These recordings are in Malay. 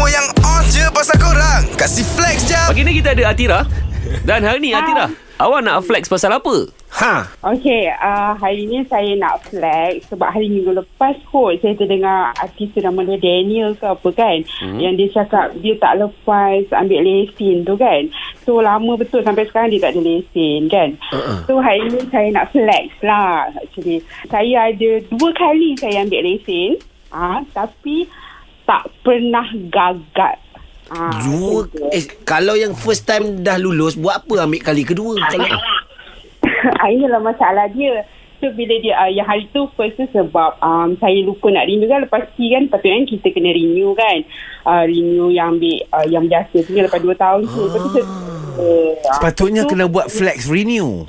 Semua yang on je pasal korang Kasih flex jap Pagi ni kita ada Atira Dan hari ni Atira Awak nak flex pasal apa? Ha. Okey, uh, hari ni saya nak flex sebab hari minggu lepas kot saya terdengar artis tu nama dia Daniel ke apa kan hmm. yang dia cakap dia tak lepas ambil lesen tu kan. So lama betul sampai sekarang dia tak ada lesen kan. Uh-uh. So hari ni saya nak flex lah actually. Saya ada dua kali saya ambil lesen ah uh, tapi tak pernah gagal. Ah, Dua Eh Kalau yang first time dah lulus Buat apa ambil kali kedua Kalau Inilah masalah dia. So bila dia uh, yang hari tu first tu sebab um, saya lupa nak renew kan lepas T kan patutnya kita kena renew kan. Uh, renew yang ambil uh, yang biasa tu kan lepas 2 tahun tu. Lepas tu uh, Sepatutnya kena buat flex renew.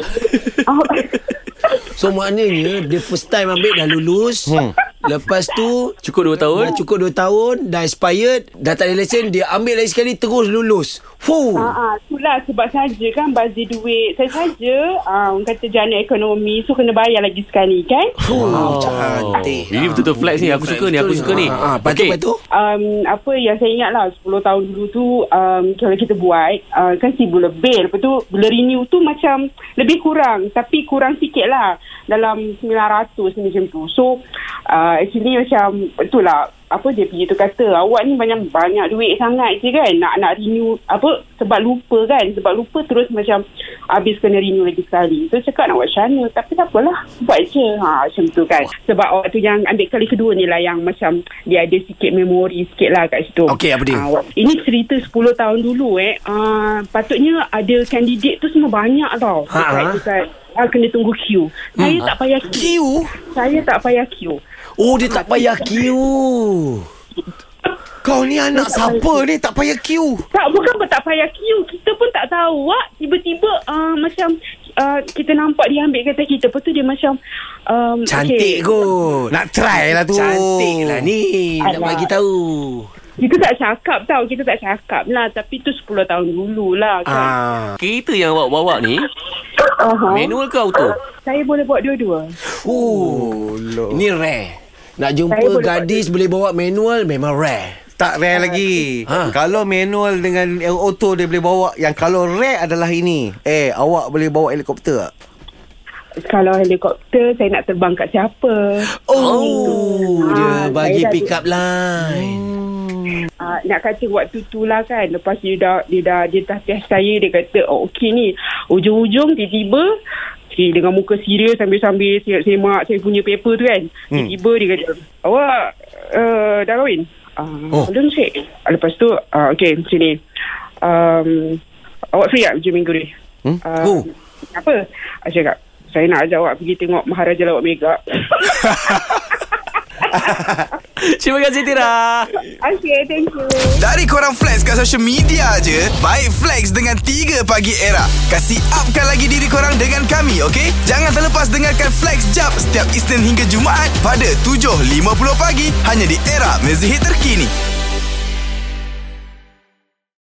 So maknanya Dia first time ambil dah lulus hmm. Lepas tu Cukup 2 tahun? Dah cukup 2 tahun Dah expired Dah tak ada lesen Dia ambil lagi sekali Terus lulus. Fuh. Ah, ah, itulah sebab saja kan bazir duit. Saya saja ah, orang kata jana ekonomi so kena bayar lagi sekali kan. Wow, cantik. Ini betul-betul flex ni. Aku suka ni Aku suka ni. Ha, lepas tu, lepas tu? Um, apa yang saya ingat lah 10 tahun dulu tu um, kalau kita buat uh, kan seribu lebih. Lepas tu bila renew tu macam lebih kurang tapi kurang sikit lah. Dalam 900 macam tu. So uh, actually macam betul lah. Apa dia pergi tu kata awak ni banyak banyak duit sangat je kan. Nak nak renew apa sebab lupa kan. Sebab lupa terus macam habis kena renew lagi sekali. So cakap nak buat macam mana? Tapi tak apalah buat je. Ha, macam tu kan. Sebab awak tu yang ambil kali kedua ni lah yang macam dia ada sikit memori sikit lah kat situ. Okey, apa dia? Ah, ini cerita 10 tahun dulu eh. Uh, patutnya ada kandidat tu semua banyak tau. Ha, dekat, ha. dekat uh, kena tunggu queue. Saya tak payah queue? Saya tak payah queue Oh dia tak payah queue Kau ni anak siapa ni tak payah queue? Tak, bukan pun tak payah queue. Kita pun tak tahu. Wak, tiba-tiba uh, macam uh, kita nampak dia ambil kereta kita. Lepas tu dia macam... Um, Cantik okay. kot Nak try lah tu. Cantik lah ni Nak Alah. bagi tahu Kita tak cakap tau. Kita tak cakap lah. Tapi tu 10 tahun dulu lah kan. Ah, Kereta yang awak bawa ni Uh-huh. Manual ke auto? Saya boleh buat dua-dua. Oh, Ini rare Nak jumpa Saya boleh gadis boleh bawa manual Memang rare Tak rare lagi. Ha. Kalau manual dengan auto dia boleh bawa. Yang kalau rare adalah ini. Eh, awak boleh bawa helikopter tak? Kalau helikopter, saya nak terbang kat siapa? Oh, Ah, dia bagi saya dah- pick up line Uh, nak kata waktu tu lah kan Lepas dia dah Dia dah Dia dah test saya Dia kata oh, Okey ni Ujung-ujung Tiba-tiba okay, Dengan muka serius Sambil-sambil Semak saya punya paper tu kan Hmm. Tiba-tiba dia kata Awak uh, Dah kahwin uh, Oh. Belum cik Lepas tu uh, Okey sini um, Awak free tak Hujung minggu ni Hmm? Uh, Oh. Apa Saya cakap Saya nak ajak awak Pergi tengok Maharaja Lawak Mega Terima kasih Tira. Okay thank you. Dari korang flex kat social media je Baik flex dengan 3 pagi era. Kasih upkan lagi diri korang dengan kami okay? Jangan terlepas dengarkan flex jap Setiap Isnin hingga Jumaat Pada 7.50 pagi Hanya di era mezihit terkini